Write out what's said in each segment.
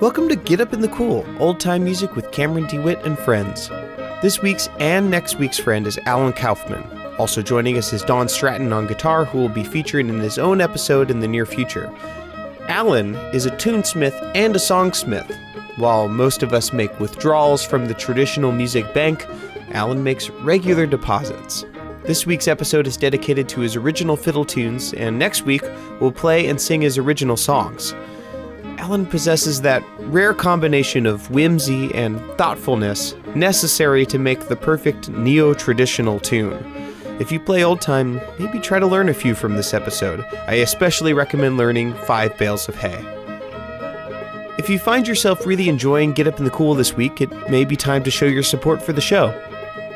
Welcome to Get Up in the Cool, old time music with Cameron DeWitt and friends. This week's and next week's friend is Alan Kaufman. Also joining us is Don Stratton on guitar, who will be featured in his own episode in the near future. Alan is a tunesmith and a songsmith. While most of us make withdrawals from the traditional music bank, Alan makes regular deposits. This week's episode is dedicated to his original fiddle tunes, and next week we'll play and sing his original songs. Alan possesses that rare combination of whimsy and thoughtfulness necessary to make the perfect neo traditional tune. If you play old time, maybe try to learn a few from this episode. I especially recommend learning Five Bales of Hay. If you find yourself really enjoying Get Up in the Cool this week, it may be time to show your support for the show.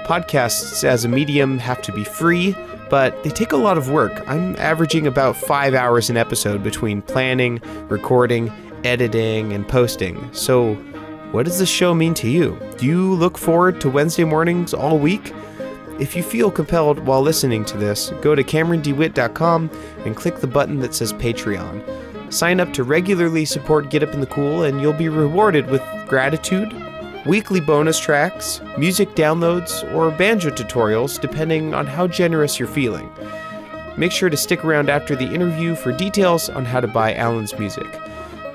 Podcasts as a medium have to be free, but they take a lot of work. I'm averaging about five hours an episode between planning, recording, editing, and posting. So, what does this show mean to you? Do you look forward to Wednesday mornings all week? If you feel compelled while listening to this, go to CameronDeWitt.com and click the button that says Patreon. Sign up to regularly support Get Up in the Cool, and you'll be rewarded with gratitude, weekly bonus tracks, music downloads, or banjo tutorials, depending on how generous you're feeling. Make sure to stick around after the interview for details on how to buy Alan's music.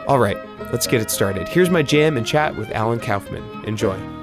All right, let's get it started. Here's my jam and chat with Alan Kaufman. Enjoy.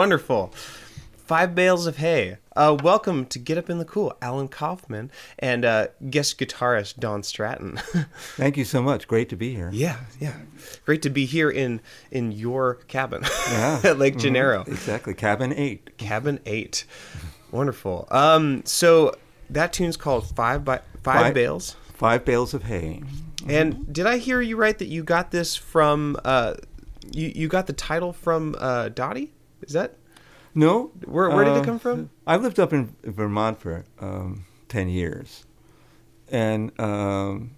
Wonderful. Five bales of hay. Uh, welcome to Get Up in the Cool, Alan Kaufman and uh, guest guitarist Don Stratton. Thank you so much. Great to be here. yeah, yeah, great to be here in in your cabin Yeah. at Lake Mhm. Exactly. Cabin 8. cabin eight. Wonderful. Um, so that tune's called Five by Five, Five- Bales. Five bales of hay. And did I hear you right that you got this from uh, you you got the title from uh, Dottie? Is that No. Where- where did it uh, come from? I lived up in Vermont for um, 10 years. And um,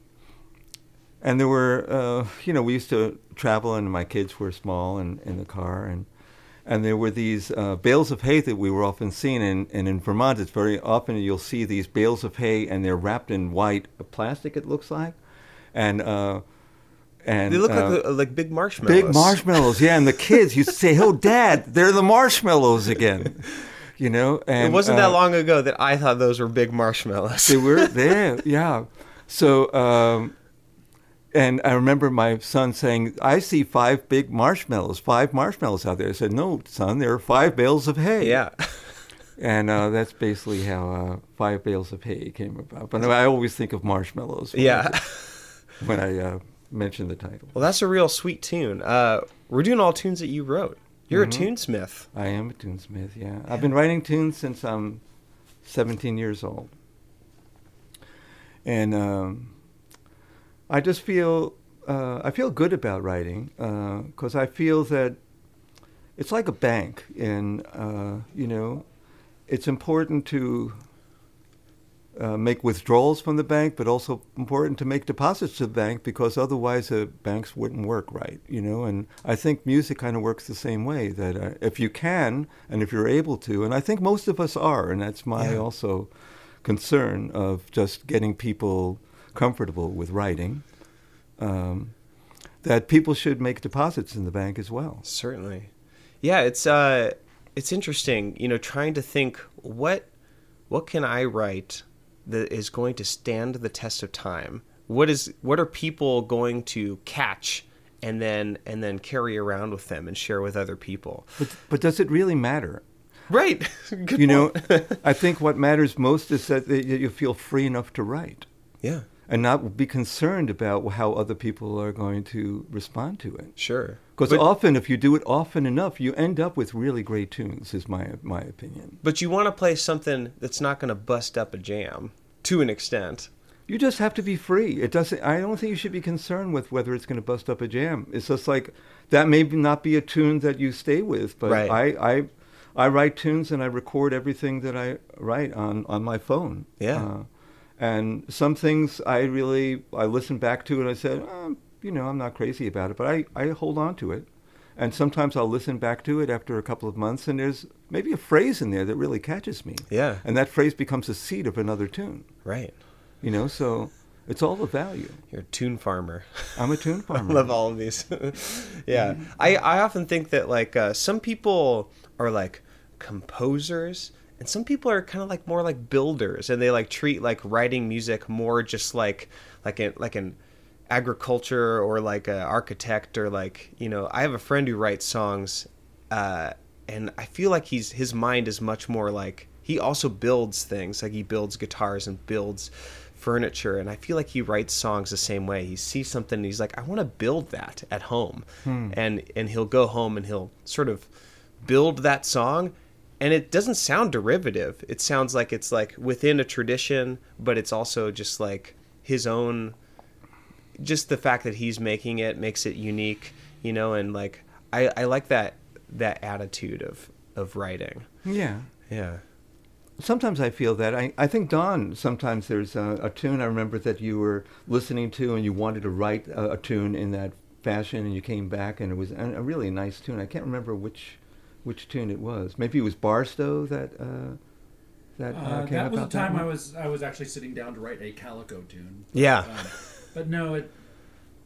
and there were, uh, you know, we used to travel, and my kids were small and in the car, and and there were these uh, bales of hay that we were often seeing. And, and in Vermont, it's very often you'll see these bales of hay, and they're wrapped in white plastic. It looks like, and uh, And They look uh, like like big marshmallows. big marshmallows. Yeah, and the kids used to say, "Oh, Dad, they're the marshmallows again." You know, and It wasn't uh, that long ago that I thought those were big marshmallows. They were there, yeah. So, um, and I remember my son saying, "I see five big marshmallows, five marshmallows out there." I said, "No, son, there are five bales of hay." yeah. and uh, that's basically how uh, five bales of hay came about. But I always think of marshmallows. When Yeah. I, when I uh, mention the title. Well, that's a real sweet tune. Uh, we're doing all tunes that you wrote. You're Mm-hmm. a tunesmith. I am a tunesmith. Yeah, I've been writing tunes since I'm 17 years old, and um, I just feel uh, I feel good about writing because I feel that it's like a bank, and uh, you know, it's important to. Uh, make withdrawals from the bank, but also important to make deposits to the bank because otherwise the banks wouldn't work right, you know. And I think music kind of works the same way. That uh, if you can and if you're able to, and I think most of us are, and that's my Yeah. also concern of just getting people comfortable with writing. Um, that people should make deposits in the bank as well. Certainly. Yeah, it's uh it's interesting, you know, trying to think what what can I write that is going to stand the test of time? What is what are people going to catch and then and then carry around with them and share with other people? But, but does it really matter? Right. Good you know. I think what matters most is that you feel free enough to write. yeah. And not be concerned about how other people are going to respond to it. Sure. Because often, if you do it often enough, you end up with really great tunes. Is my my opinion. But you want to play something that's not going to bust up a jam to an extent. You just have to be free. It doesn't. I don't think you should be concerned with whether it's going to bust up a jam. It's just like that may not be a tune that you stay with, but Right. I, I I write tunes and I record everything that I write on on my phone. Yeah. Uh, and some things I really I listen back to and I said, oh, you know, I'm not crazy about it, but I, I hold on to it. And sometimes I'll listen back to it after a couple of months, and there's maybe a phrase in there that really catches me. Yeah. And that phrase becomes the seed of another tune. Right. You know, so it's all the value. You're a tune farmer. I'm a tune farmer. I love all of these. yeah, I, I often think that like uh, some people are like composers, and some people are kind of like more like builders, and they like treat like writing music more just like like an like an agriculture or like an architect or like you know. I have a friend who writes songs, uh, and I feel like he's his mind is much more like he also builds things like he builds guitars and builds furniture and i feel like he writes songs the same way he sees something and he's like i want to build that at home and and he'll go home and he'll sort of build that song and it doesn't sound derivative it sounds like it's like within a tradition but it's also just like his own just the fact that he's making it makes it unique you know and like i i like that that attitude of of writing yeah. yeah Sometimes I feel that. I, I think, Don, sometimes there's a, a tune I remember that you were listening to and you wanted to write a, a tune in that fashion and you came back and it was a, a really nice tune. I can't remember which which tune it was. Maybe it was Barstow that uh, that uh, Uh, came that was the time? I was I was actually sitting down to write a Calico tune. Yeah. Um, but no, it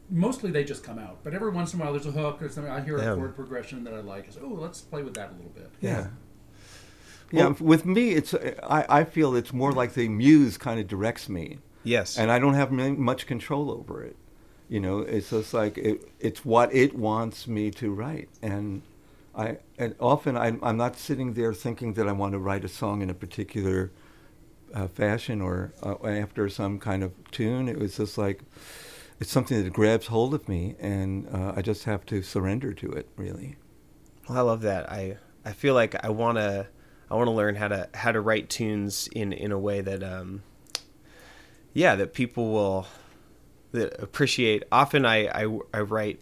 mostly they just come out. But every once in a while, there's a hook or something. I hear Yeah. a chord progression that I like. I say, oh, let's play with that a little bit. Yeah. Yeah, with me, it's I, I feel it's more like the muse kind of directs me, yes and I don't have m- much control over it. You know, it's just like it, it's what it wants me to write, and I and often I'm, I'm not sitting there thinking that I want to write a song in a particular uh, fashion or uh, after some kind of tune. It was just like it's something that grabs hold of me, and uh, I just have to surrender to it. Really. Well, I love that. I I feel like I want to I want to learn how to how to write tunes in in a way that um yeah, that people will that appreciate. Often I I, I write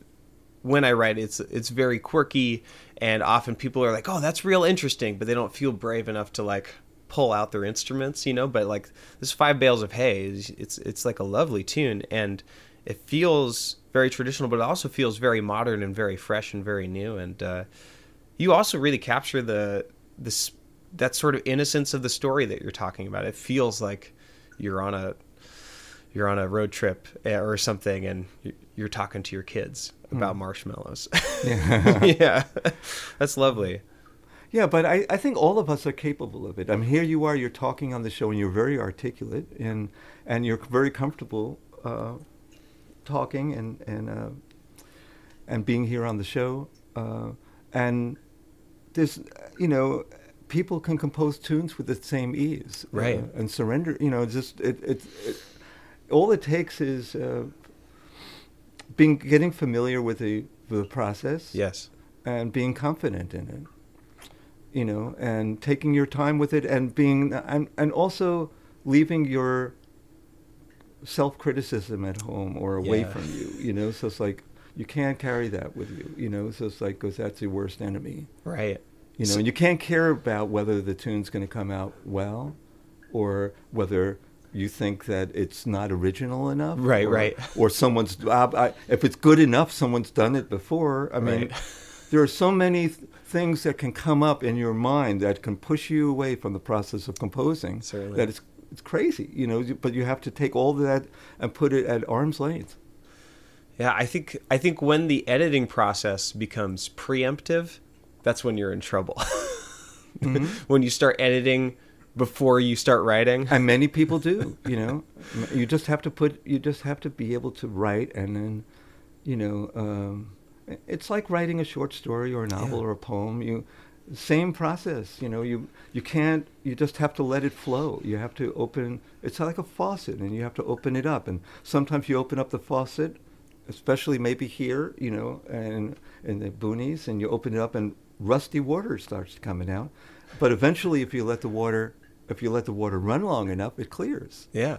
when I write it's it's very quirky and often people are like, "Oh, that's real interesting," but they don't feel brave enough to like pull out their instruments, you know, but like this five bales of hay is it's it's like a lovely tune and it feels very traditional but it also feels very modern and very fresh and very new and uh you also really capture the this that sort of innocence of the story that you're talking about. It feels like you're on a you're on a road trip eh, or something, and you're talking to your kids about marshmallows. Yeah. yeah, that's lovely. Yeah, but I, I think all of us are capable of it. I mean, here you are, you're talking on the show, and you're very articulate, and and you're very comfortable uh, talking and and uh, and being here on the show. Uh, and there's, you know, people can compose tunes with the same ease, uh, Right. and surrender. You know, just it, it, it all it takes is uh, being getting familiar with the the process Yes. and being confident in it you know and taking your time with it and being and, and also leaving your self-criticism at home or away Yeah. from you you know so it's like you can't carry that with you you know so it's like because that's your worst enemy Right. you know So- and you can't care about whether the tune's going to come out well or whether you think that it's not original enough Right, or, right. or someone's uh, I, if it's good enough someone's done it before i mean Right. there are so many th- things that can come up in your mind that can push you away from the process of composing Certainly. that it's it's crazy you know but you have to take all that and put it at arm's length Yeah, I think I think when the editing process becomes preemptive, that's when you're in trouble. Mm-hmm. when you start editing before you start writing. and many people do you know. You just have to put you just have to be able to write and then you know um, it's like writing a short story or a novel Yeah. or a poem. You same process you know. You you can't you just have to let it flow. You have to open it's like a faucet and you have to open it up. And sometimes you open up the faucet especially maybe here you know and in the boonies and you open it up and rusty water starts coming out. But eventually if you let the water if you let the water run long enough it clears Yeah.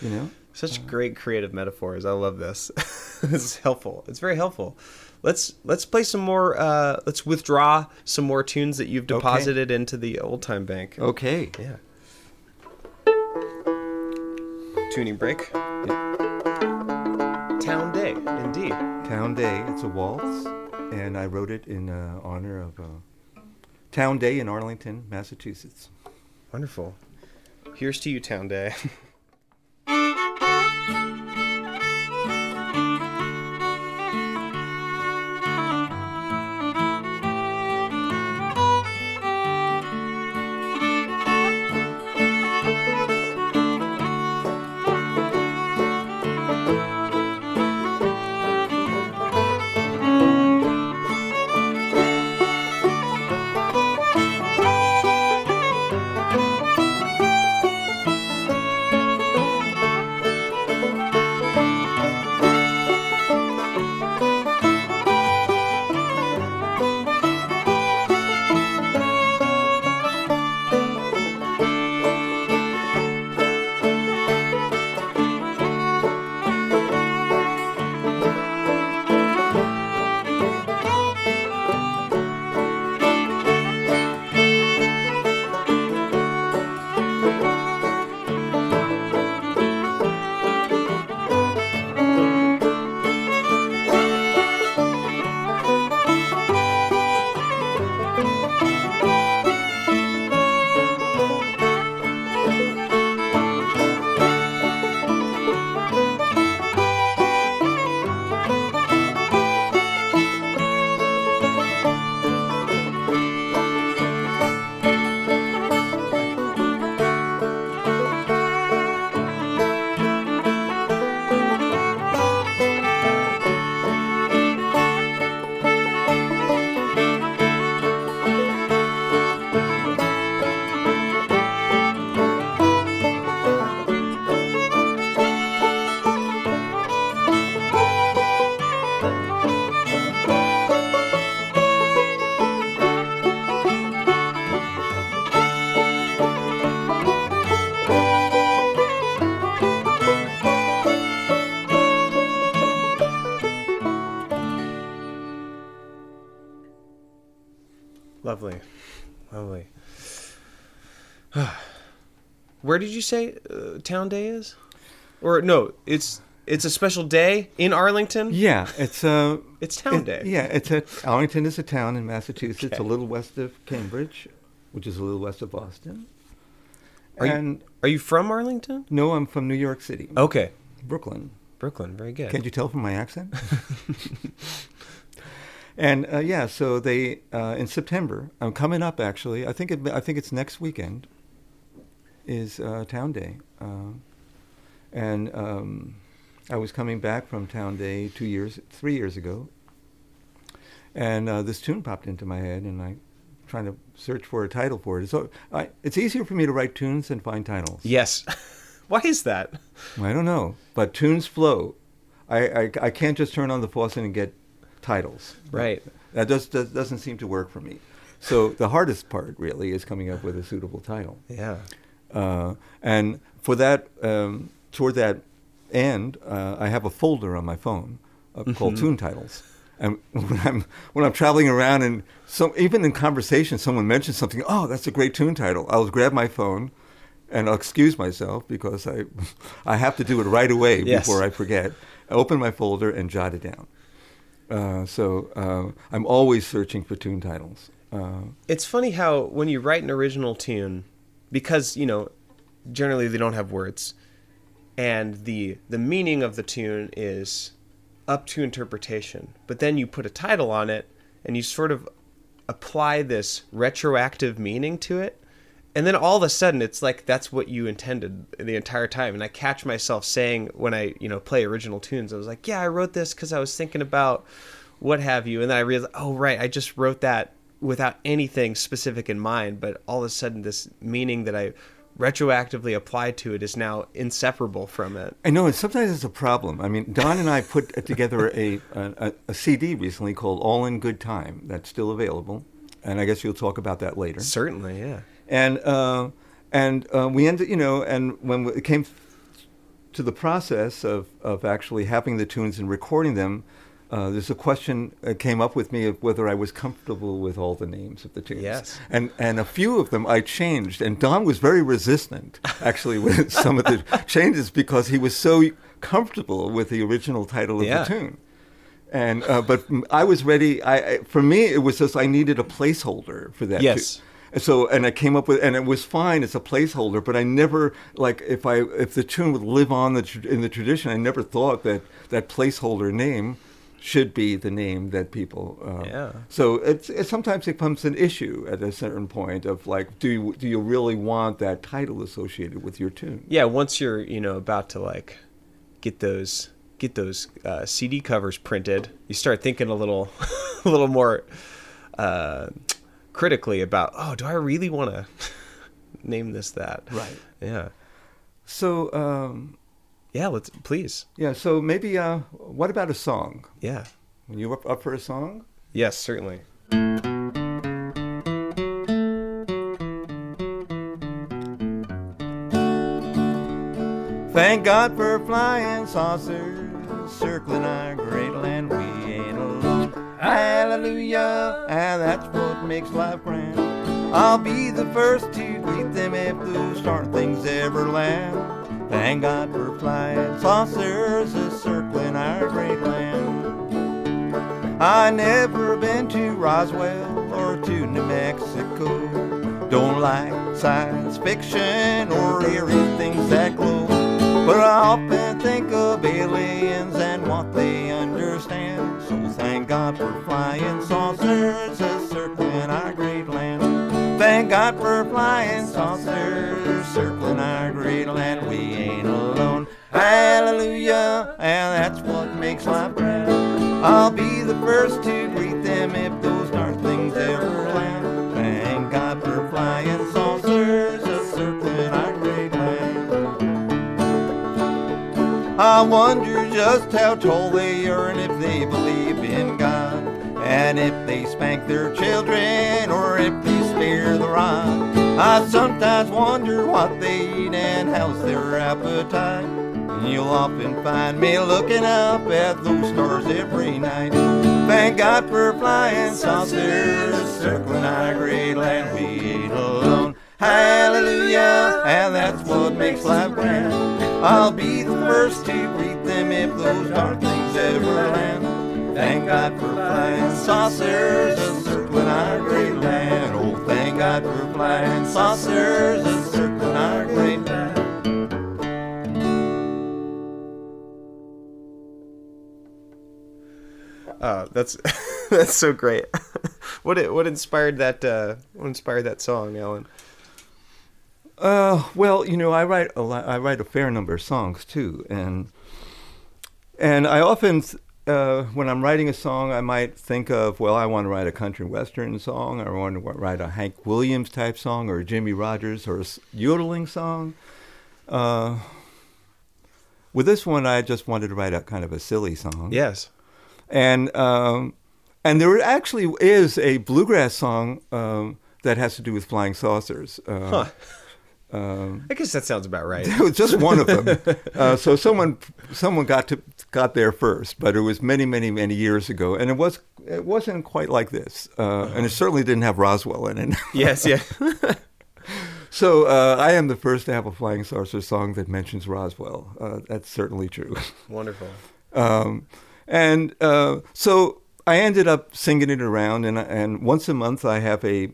you know Such great creative metaphors. I love this. this is helpful. It's very helpful. Let's let's play some more. Uh, let's withdraw some more tunes that you've Okay. deposited into the old time bank. okay Yeah. Tuning break. Town Day, indeed. town day it's a waltz and i wrote it in uh, honor of uh, town day in arlington massachusetts Wonderful. Here's to you, Town Day. did you say uh, Town Day is? Or no, it's it's a special day in Arlington. yeah it's a It's Town it- Day. yeah it's a arlington is a town in massachusetts Okay. a little west of cambridge which is a little west of boston Are you- and Are you from Arlington? no, I'm from New York City, Okay. Brooklyn. Brooklyn, very good. Can't you tell from my accent? and uh, yeah, so they uh, in September. I'm coming up actually. I think it, I think it's next weekend. Is uh, Town Day, uh, and um, I was coming back from Town Day two years, three years ago, and uh, this tune popped into my head, and I trying to search for a title for it. So I, it's easier for me to write tunes than find titles. Yes. Why is that? I don't know, but tunes flow. I, I, I can't just turn on the faucet and get titles. Right. That does, does, doesn't seem to work for me. So the hardest part really is coming up with a suitable title. Yeah. Uh, and for that, um, toward that end, uh, I have a folder on my phone uh, called Mm-hmm. tune titles. And when I'm when I'm traveling around and so even in conversation, someone mentions something. Oh, that's a great tune title. I'll grab my phone, and I'll excuse myself because I I have to do it right away Yes. before I forget. I open my folder and jot it down. Uh, so uh, I'm always searching for tune titles. Uh, It's funny how when you write an original tune, because you know, generally they don't have words, and the the meaning of the tune is up to interpretation. But then you put a title on it, and you sort of apply this retroactive meaning to it, and then all of a sudden it's like that's what you intended the entire time. And I catch myself saying when I you know play original tunes, I was like, yeah, I wrote this because I was thinking about what have you, and then I realized, oh right, I just wrote that without anything specific in mind, but all of a sudden this meaning that I retroactively applied to it is now inseparable from it. I know, and sometimes it's a problem. I mean, Don and I put together a, a, a CD recently called All in Good Time that's still available, and I guess you'll talk about that later. Certainly, yeah. And uh, and uh, we ended, you know, and when it came to the process of, of actually having the tunes and recording them, uh, there's a question that came up with me of whether I was comfortable with all the names of the tunes. Yes. And and a few of them I changed, and Don was very resistant actually with some of the changes because he was so comfortable with the original title of Yeah. the tune. And uh, but I was ready. I, I for me it was just I needed a placeholder for that. Yes. too. And So and I came up with and it was fine as a placeholder, but I never like if I if the tune would live on the tr- in the tradition, I never thought that that placeholder name should be the name that people. Uh, Yeah. So it's, it sometimes it becomes an issue at a certain point of like, do you do you really want that title associated with your tune? Yeah, once you're, you know, about to like get those get those uh, CD covers printed, you start thinking a little a little more uh, critically about, oh, do I really want to name this that? Right. Yeah. So um, Yeah, let's please. yeah. So maybe uh, what about a song? Yeah. You up, up for a song? Yes, certainly. Thank God for flying saucers circling our great land. We ain't alone. Hallelujah, and that's what makes life grand. I'll be the first to greet them if those start things ever land. Thank God for flying saucers circling our great land. I never been to Roswell or to New Mexico. Don't like science fiction or eerie things that glow. But I often think of aliens and what they understand. So thank God for flying saucers circling our great land. Thank God for flying saucers circling our great land. Hallelujah, and that's what makes life grand. I'll be the first to greet them if those darn things ever land. Thank God for flying saucers a circling our great land. I wonder just how tall they are and if they believe in God. And if they spank their children or if they spare the rod. I sometimes wonder what they eat and how's their appetite. You'll often find me looking up at those stars every night. Thank God for flying saucers circling our great land. We ain't alone. Hallelujah, and that's what makes life grand. I'll be the first to greet them if those dark things ever land. Thank God for flying saucers circling our great land. Oh, thank God for flying saucers circling not great man. Uh, that's that's so great. what what inspired that uh, what inspired that song, Alan? Uh, well, you know, I write a lot, I write a fair number of songs too, and and I often, uh, when I'm writing a song, I might think of, well, I want to write a country western song, or I want to write a Hank Williams type song, or a Jimmie Rodgers, or a yodeling song. Uh, with this one, I just wanted to write a kind of a silly song. Yes. And um, and there actually is a bluegrass song um, that has to do with flying saucers. Uh, huh. Um, I guess that sounds about right. It was just one of them. uh, so someone someone got to got there first, but it was many many many years ago, and it was it wasn't quite like this, uh, and it certainly didn't have Roswell in it. yes, yeah. so uh, I am the first to have a flying saucer song that mentions Roswell. Uh, that's certainly true. Wonderful. Um, and uh, so I ended up singing it around, and and once a month I have a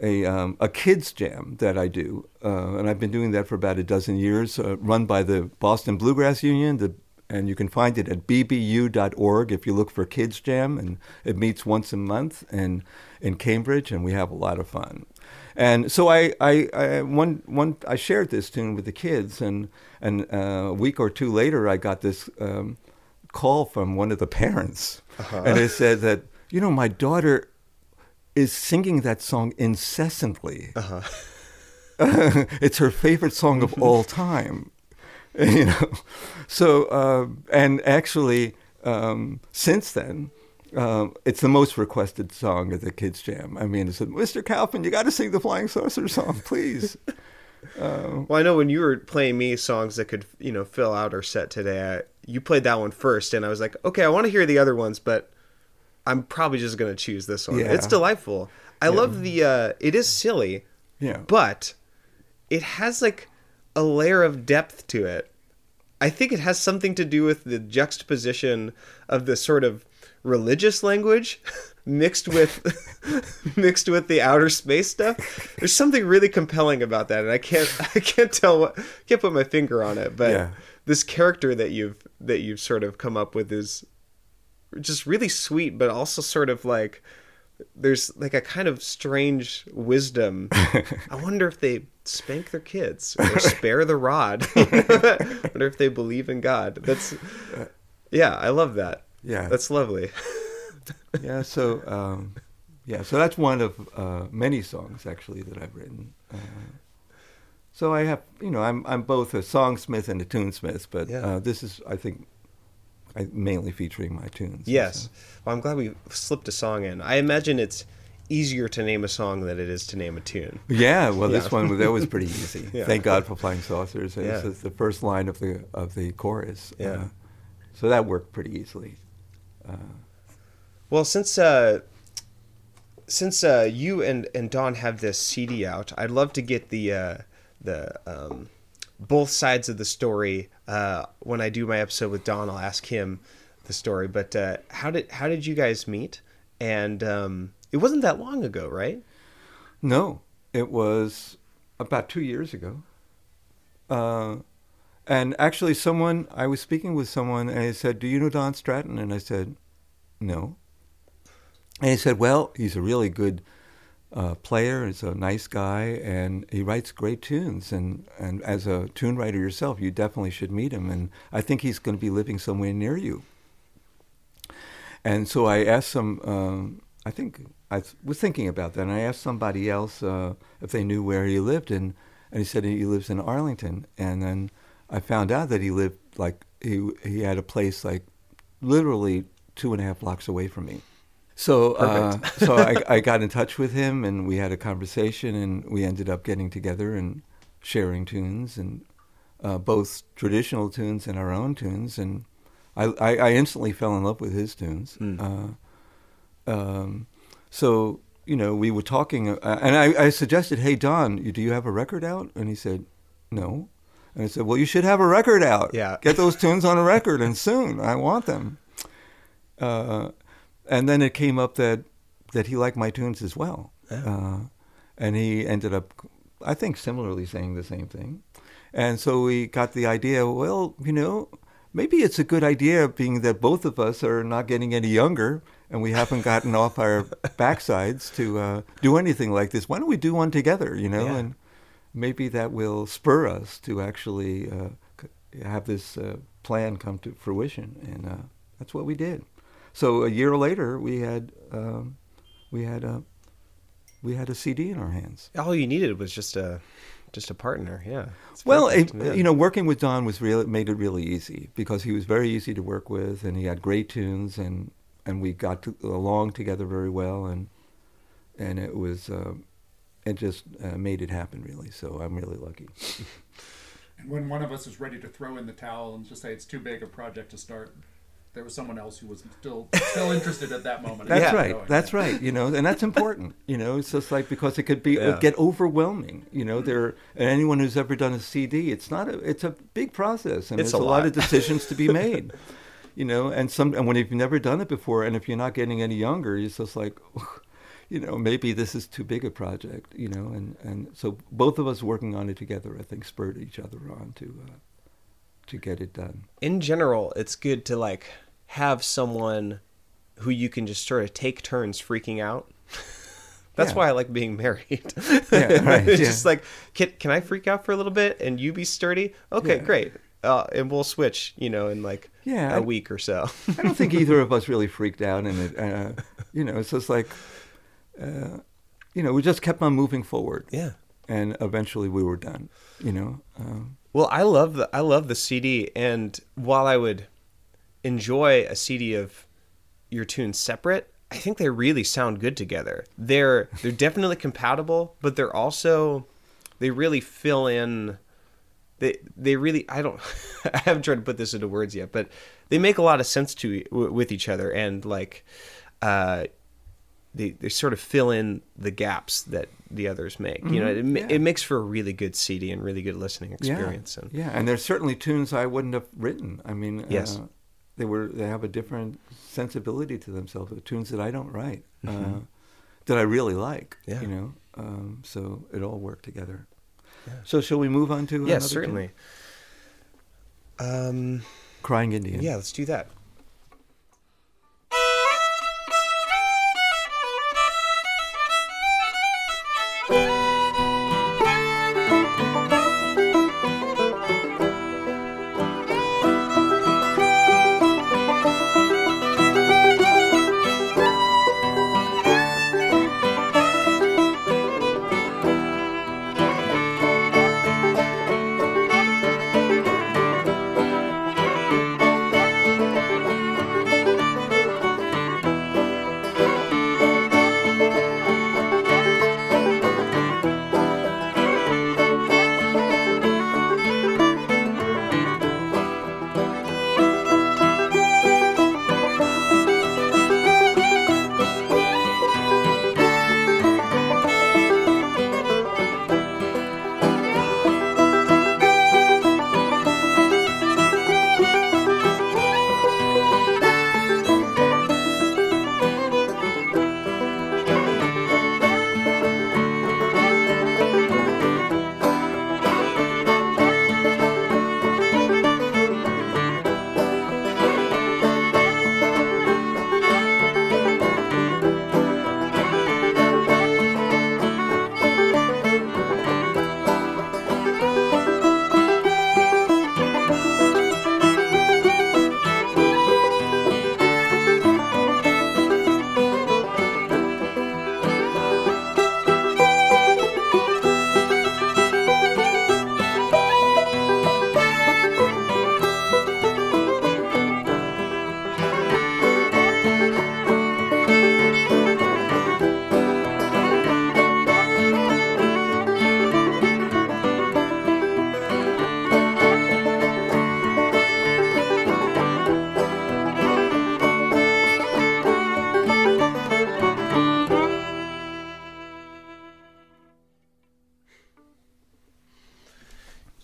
a, um, a kids jam that I do, uh, and I've been doing that for about a dozen years, uh, run by the Boston Bluegrass Union. The, and you can find it at bbu.org if you look for Kids Jam, and it meets once a month in in Cambridge, and we have a lot of fun. And so I, I, I one, one, I shared this tune with the kids, and and uh, a week or two later, I got this um, call from one of the parents, uh-huh. and it said that you know my daughter is singing that song incessantly. Uh-huh. it's her favorite song of all time, you know. So uh, and actually, um, since then. Uh, it's the most requested song at the Kids Jam. I mean, it said, Mr. Kaufman, you got to sing the Flying Saucer song, please. Uh, well, I know when you were playing me songs that could, you know, fill out our set today, I, you played that one first, and I was like, okay, I want to hear the other ones, but I'm probably just gonna choose this one. Yeah. It's delightful. I yeah. love the. Uh, it is silly. Yeah. But it has like a layer of depth to it. I think it has something to do with the juxtaposition of the sort of religious language mixed with mixed with the outer space stuff. There's something really compelling about that, and I can't I can't tell what can't put my finger on it. But yeah. this character that you've that you've sort of come up with is just really sweet, but also sort of like there's like a kind of strange wisdom. I wonder if they spank their kids or spare the rod. I wonder if they believe in God. That's uh, yeah, I love that. Yeah, that's lovely. yeah, so um, yeah, so that's one of uh, many songs actually that I've written. Uh, so I have, you know, I'm I'm both a songsmith and a tunesmith, but yeah. uh, this is, I think, I, mainly featuring my tunes. Yes. So. Well, I'm glad we slipped a song in. I imagine it's easier to name a song than it is to name a tune. Yeah, well, yeah. this one that was pretty easy. yeah. Thank God for flying saucers. It yeah. the first line of the of the chorus. Yeah. Uh, so that worked pretty easily. Uh, well, since uh, since uh, you and and Don have this CD out, I'd love to get the uh, the um, both sides of the story. Uh, when I do my episode with Don, I'll ask him the story. But uh, how did how did you guys meet? And um, it wasn't that long ago, right? No, it was about two years ago. Uh, and actually, someone I was speaking with someone, and he said, "Do you know Don Stratton?" And I said, "No." And he said, "Well, he's a really good." uh, player. He's a nice guy, and he writes great tunes. And, and as a tune writer yourself, you definitely should meet him. And I think he's going to be living somewhere near you. And so I asked some. Um, I think I was thinking about that, and I asked somebody else uh, if they knew where he lived, and and he said he lives in Arlington. And then I found out that he lived like he he had a place like literally two and a half blocks away from me. So, uh, so I, I got in touch with him, and we had a conversation, and we ended up getting together and sharing tunes, and uh, both traditional tunes and our own tunes. And I, I, I instantly fell in love with his tunes. Mm. Uh, um, so, you know, we were talking, uh, and I, I suggested, "Hey, Don, do you have a record out?" And he said, "No." And I said, "Well, you should have a record out. Yeah, get those tunes on a record, and soon. I want them." Uh, and then it came up that that he liked my tunes as well, yeah. uh, and he ended up I think, similarly saying the same thing. And so we got the idea. Well, you know, maybe it's a good idea, being that both of us are not getting any younger and we haven't gotten off our backsides to uh, do anything like this. Why don't we do one together? You know, Yeah. and maybe that will spur us to actually uh, have this uh, plan come to fruition, and uh, that's what we did. So a year later, we had um, we had a we had a CD in our hands. All you needed was just a just a partner. Yeah. It's Well, it, Yeah. you know, working with Don was really made it really easy because he was very easy to work with, and he had great tunes, and and we got to, along together very well, and and it was uh, it just uh, made it happen really. So I'm really lucky. And when one of us is ready to throw in the towel and just say it's too big a project to start, there was someone else who was still still interested at that moment. That's Yeah. right. That's right. You know, and that's important. You know, it's just like because it could be Yeah. get overwhelming. You know, there and anyone who's ever done a CD, it's not a it's a big process and It's there's a a, lot. lot. of decisions to be made. you know, and some and when you've never done it before, and if you're not getting any younger, it's just like. You know, maybe this is too big a project. You know, and, and so both of us working on it together, I think, spurred each other on to uh, to get it done. in general, it's good to like have someone who you can just sort of take turns freaking out. That's Yeah. why I like being married. Yeah, right, it's yeah. just like, can, can I freak out for a little bit and you be sturdy? Okay, Yeah. great. Uh, and we'll switch, you know, in like Yeah, a I- week or so. I don't think either of us really freaked out, and it, uh, you know, it's just like, uh, you know, we just kept on moving forward, yeah. and eventually we were done. You know, um, Well, I love the I love the CD, and while I would enjoy a CD of your tunes separate, I think they really sound good together. They're they're definitely compatible, but they're also they really fill in. They they really I don't I haven't tried to put this into words yet, but they make a lot of sense to with each other, and like. Uh, they, they sort of fill in the gaps that the others make. You know, it, yeah. it makes for a really good CD and really good listening yeah, experience. And yeah, and there's certainly tunes I wouldn't have written. I mean, Yes. uh, they were they have a different sensibility to themselves. The tunes that I don't write, uh, that I really like. Mm-hmm. Yeah. You know, um, so it all worked together. So shall we move on to yes, certainly. Um, Crying Indian. yeah, let's do that.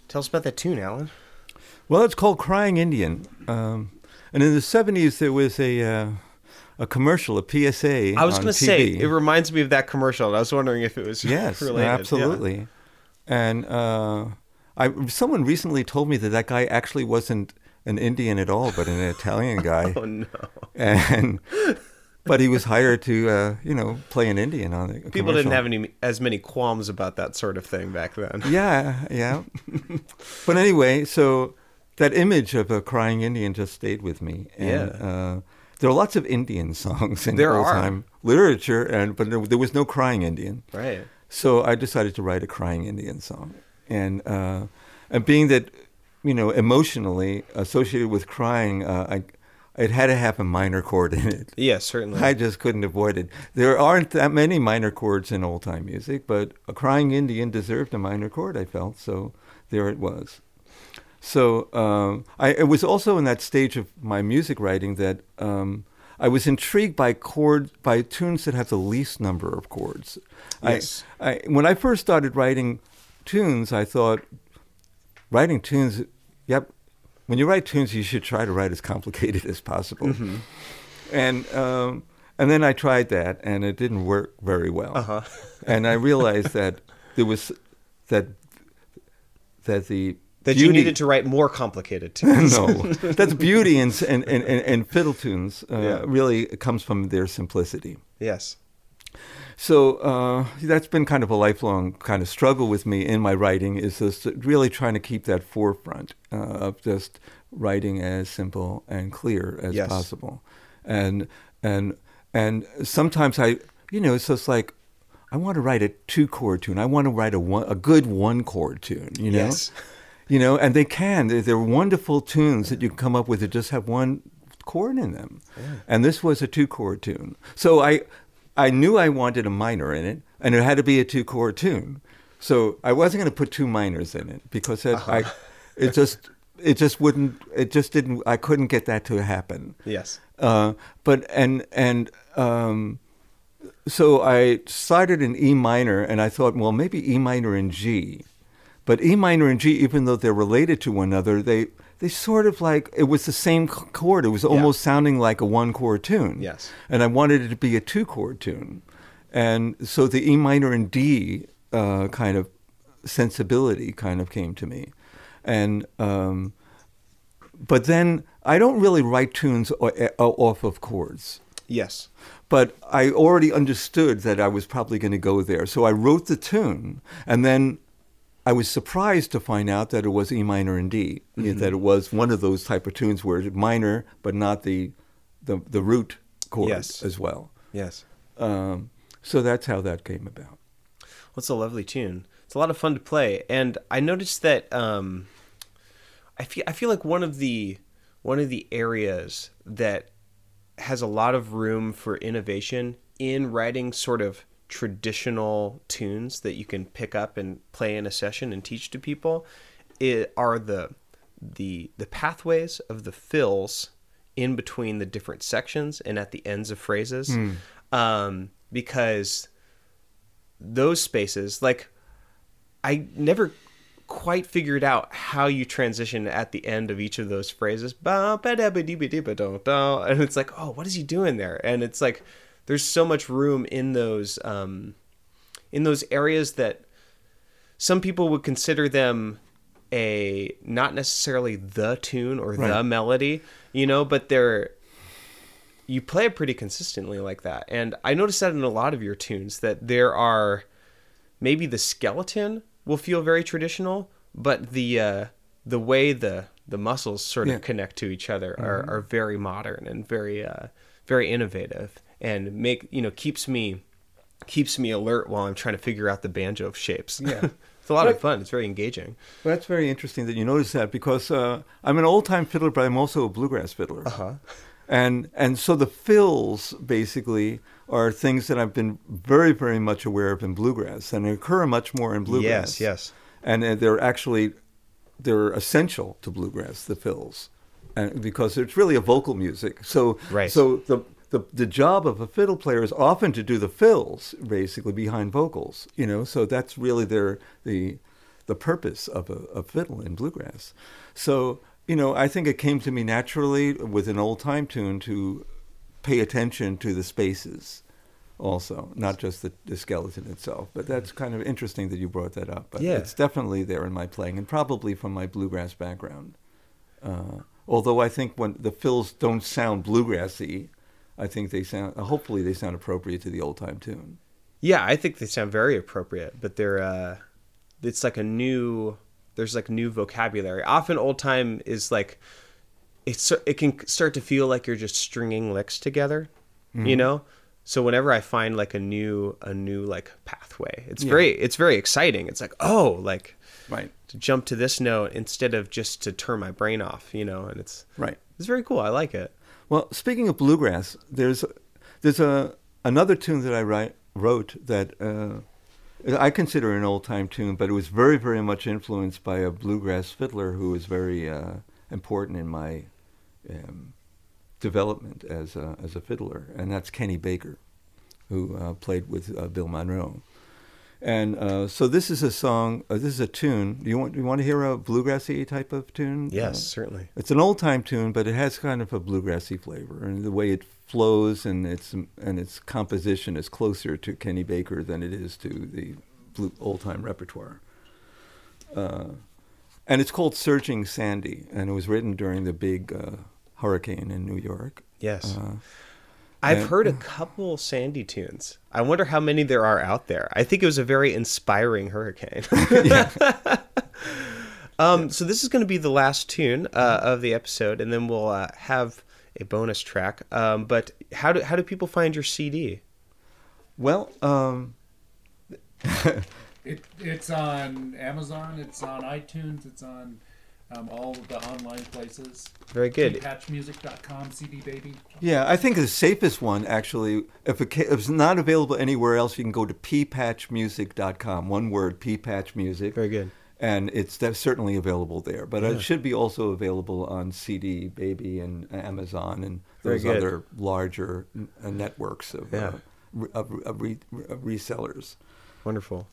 Tell us about that tune, Alan. Well, it's called Crying Indian. Um, and in the 70s, there was a, uh, a commercial, a PSA. I was going to say it reminds me of that commercial. and I was wondering if it was Yes, related. Yeah. absolutely. and uh, I someone recently told me that that guy actually wasn't an Indian at all, but an Italian guy. Oh no. and but he was hired to uh, you know play an Indian on the People didn't have any as many qualms about that sort of thing back then. Yeah, yeah. but anyway, so that image of a crying Indian just stayed with me. And, Yeah. Uh, there are lots of Indian songs in There old-time literature, and but there, there was no crying Indian. Right. So I decided to write a crying Indian song, and uh, and being that you know emotionally associated with crying, uh, I it had to have a minor chord in it. Yes, certainly. I just couldn't avoid it. There aren't that many minor chords in old time music, but a crying Indian deserved a minor chord. I felt so. There it was. So um, I it was also in that stage of my music writing that um, I was intrigued by chords by tunes that have the least number of chords. Yes. I, I, when I first started writing tunes, I thought writing tunes. Yep, when you write tunes, you should try to write as complicated as possible. And um, and then I tried that, and it didn't work very well. Uh-huh. and I realized that there was that that the that you beauty- needed to write more complicated tunes. no, that's beauty in, in, in, in, in fiddle tunes. Uh, Yeah. Really comes from their simplicity. yes. So uh, that's been kind of a lifelong kind of struggle with me in my writing is just really trying to keep that forefront uh, of just writing as simple and clear as Yes. possible, and and and sometimes I you know it's just like I want to write a two chord tune. I want to write a one a good one chord tune. You know. Yes. You know, and they can. They're, they're wonderful tunes that you can come up with that just have one chord in them. And this was a two chord tune. So I, I knew I wanted a minor in it, and it had to be a two chord tune. So I wasn't going to put two minors in it because it, I, it just, it just wouldn't, it just didn't. I couldn't get that to happen. Yes. Uh, but and and um, so I started in E minor, and I thought, well, maybe E minor and G, but E minor and G, even though they're related to one another, they they sort of like it was the same chord. It was almost sounding like a one chord tune. Yes. and I wanted it to be a two chord tune, and so the E minor and D uh, kind of sensibility kind of came to me, and. Um, but then I don't really write tunes off of chords. Yes. But I already understood that I was probably going to go there. So I wrote the tune, and then I was surprised to find out that it was E minor and D, that it was one of those type of tunes where it's minor, but not the, the, the root chord Yes. as well. Yes. Um, so that's how that came about. Well, it's a lovely tune. It's a lot of fun to play, and I noticed that um, I feel I feel like one of the one of the areas that has a lot of room for innovation in writing sort of traditional tunes that you can pick up and play in a session and teach to people it, are the the the pathways of the fills in between the different sections and at the ends of phrases. Um, because those spaces like i never quite figured out how you transition at the end of each of those phrases. Ba, ba, da, ba, dee, ba, dee, ba, do, do. and it's like oh what is he doing there? And it's like there's so much room in those um, in those areas that some people would consider them a not necessarily the tune or the melody you know but they're you play it pretty consistently like that. And I noticed that in a lot of your tunes that there are maybe the skeleton will feel very traditional, but the uh, the way the the muscles sort of Yeah. connect to each other are, are very modern and very uh, very innovative and make you know keeps me keeps me alert while I'm trying to figure out the banjo shapes. Yeah. it's a lot of fun. It's very engaging. Well, that's very interesting that you notice that because uh, I'm an old time fiddler, but I'm also a bluegrass fiddler. Uh-huh. And and so the fills basically are things that I've been very very much aware of in bluegrass and occur much more in Yes, bluegrass. yes. And uh, they're actually they're essential to bluegrass. The fills, and because it's really a vocal music. So Right. So the the, the job of a fiddle player is often to do the fills, basically behind vocals. You know, so that's really their the the purpose of a, a fiddle in bluegrass. So you know, I think it came to me naturally with an old time tune to pay attention to the spaces also, not just the, the skeleton itself. But that's kind of interesting that you brought that up. But Yeah. it's definitely there in my playing, and probably from my bluegrass background. Uh, although I think when the fills don't sound bluegrassy, I think they sound. Hopefully, they sound appropriate to the old time tune. Yeah, I think they sound very appropriate, but they're uh it's like a new there's like new vocabulary. Often old time is like it's it can start to feel like you're just stringing licks together, you know? So whenever I find like a new a new like pathway, it's Yeah. very it's very exciting. It's like, "Oh, like Right. to jump to this note instead of just to turn my brain off, you know, and it's Right. it's very cool. I like it. Well, speaking of bluegrass, there's there's a another tune that I write, wrote that uh, I consider an old time tune, but it was very very much influenced by a bluegrass fiddler who was very uh, important in my um, development as a, as a fiddler, and that's Kenny Baker, who uh, played with uh, Bill Monroe. And uh, so this is a song. Uh, this is a tune. Do you want do you want to hear a bluegrassy type of tune? Yes, Uh, certainly. it's an old time tune, but it has kind of a bluegrassy flavor, and the way it flows and its and its composition is closer to Kenny Baker than it is to the old time repertoire. Uh, and it's called "Surging Sandy," and it was written during the big uh, hurricane in New York. Yes. I've heard a couple Sandy tunes. I wonder how many there are out there. I think it was a very inspiring hurricane. um, so this is going to be the last tune uh, of the episode, and then we'll uh, have a bonus track. Um, but how do how do people find your CD? well, um, It, it's on Amazon. It's on iTunes. It's on um, all of the online places. Very good. Patchmusic.com, CD Baby. yeah, I think the safest one actually, if, it, if it's not available anywhere else, you can go to ppatchmusic.com. One word, ppatchmusic. Very good. and it's that's certainly available there. But it should be also available on CD Baby and Amazon and those other larger uh, networks of, Yeah. uh, of, of, re- of resellers. Wonderful.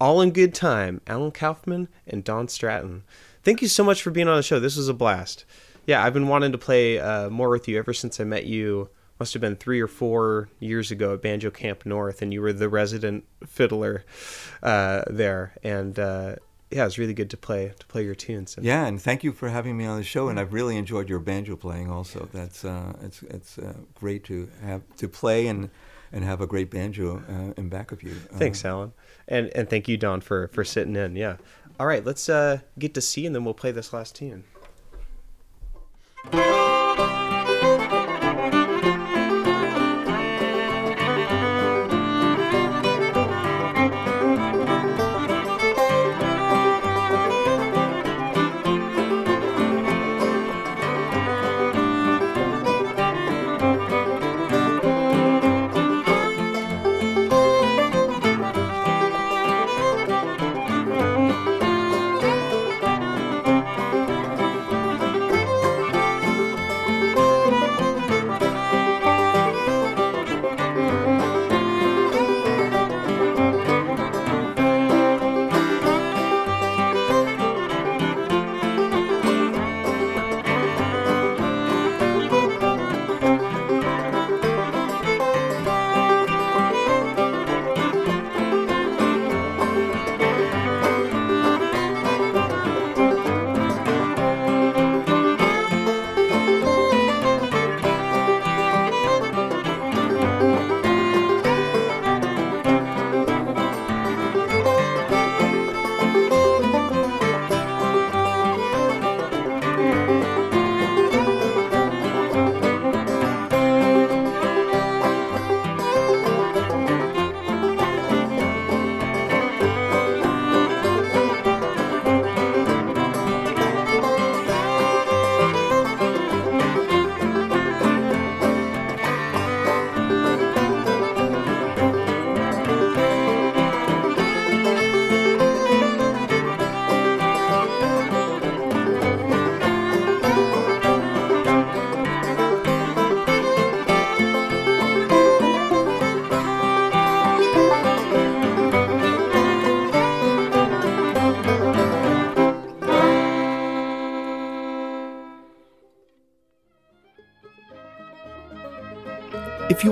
All in good time. Alan Kaufman and Don Stratton. Thank you so much for being on the show. This was a blast. Yeah, I've been wanting to play uh, more with you ever since I met you. Must have been three or four years ago at Banjo Camp North, and you were the resident fiddler uh, there. And uh, yeah, it's really good to play to play your tunes. And Yeah, and thank you for having me on the show. And I've really enjoyed your banjo playing. Also, that's uh, it's it's uh, great to have to play and and have a great banjo uh, in back of you. Uh, Thanks, Alan, and and thank you, Don, for for sitting in. Yeah. All right, let's uh, get to C, and then we'll play this last tune.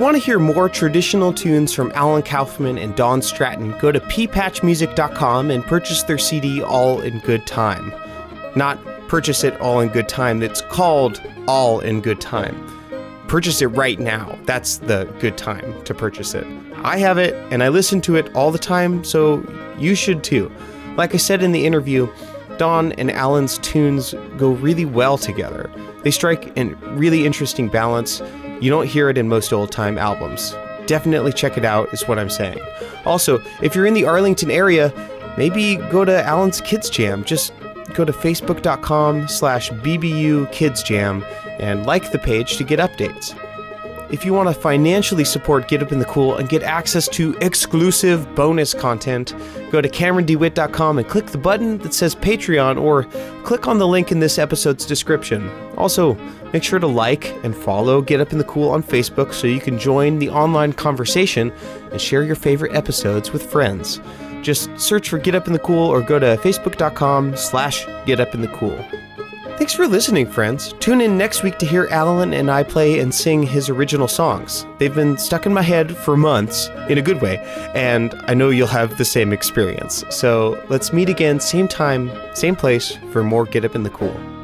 Want to hear more traditional tunes from Alan Kaufman and Don Stratton, go to ppatchmusic.com and purchase their CD All in Good Time. Not purchase it all in good time, it's called All in Good Time. Purchase it right now. That's the good time to purchase it. I have it and I listen to it all the time, so you should too. Like I said in the interview, Don and Alan's tunes go really well together. They strike a really interesting balance. You don't hear it in most old time albums. Definitely check it out, is what I'm saying. Also, if you're in the Arlington area, maybe go to Alan's Kids Jam. Just go to facebook.com slash BBU Kids Jam and like the page to get updates. If you want to financially support Get Up in the Cool and get access to exclusive bonus content, go to CameronDewitt.com and click the button that says Patreon or click on the link in this episode's description. Also, make sure to like and follow Get Up in the Cool on Facebook so you can join the online conversation and share your favorite episodes with friends. Just search for Get Up in the Cool or go to facebook.com slash Get Up in the Cool. Thanks for listening, friends. Tune in next week to hear Alan and I play and sing his original songs. They've been stuck in my head for months, in a good way, and I know you'll have the same experience. So let's meet again, same time, same place, for more Get Up in the Cool.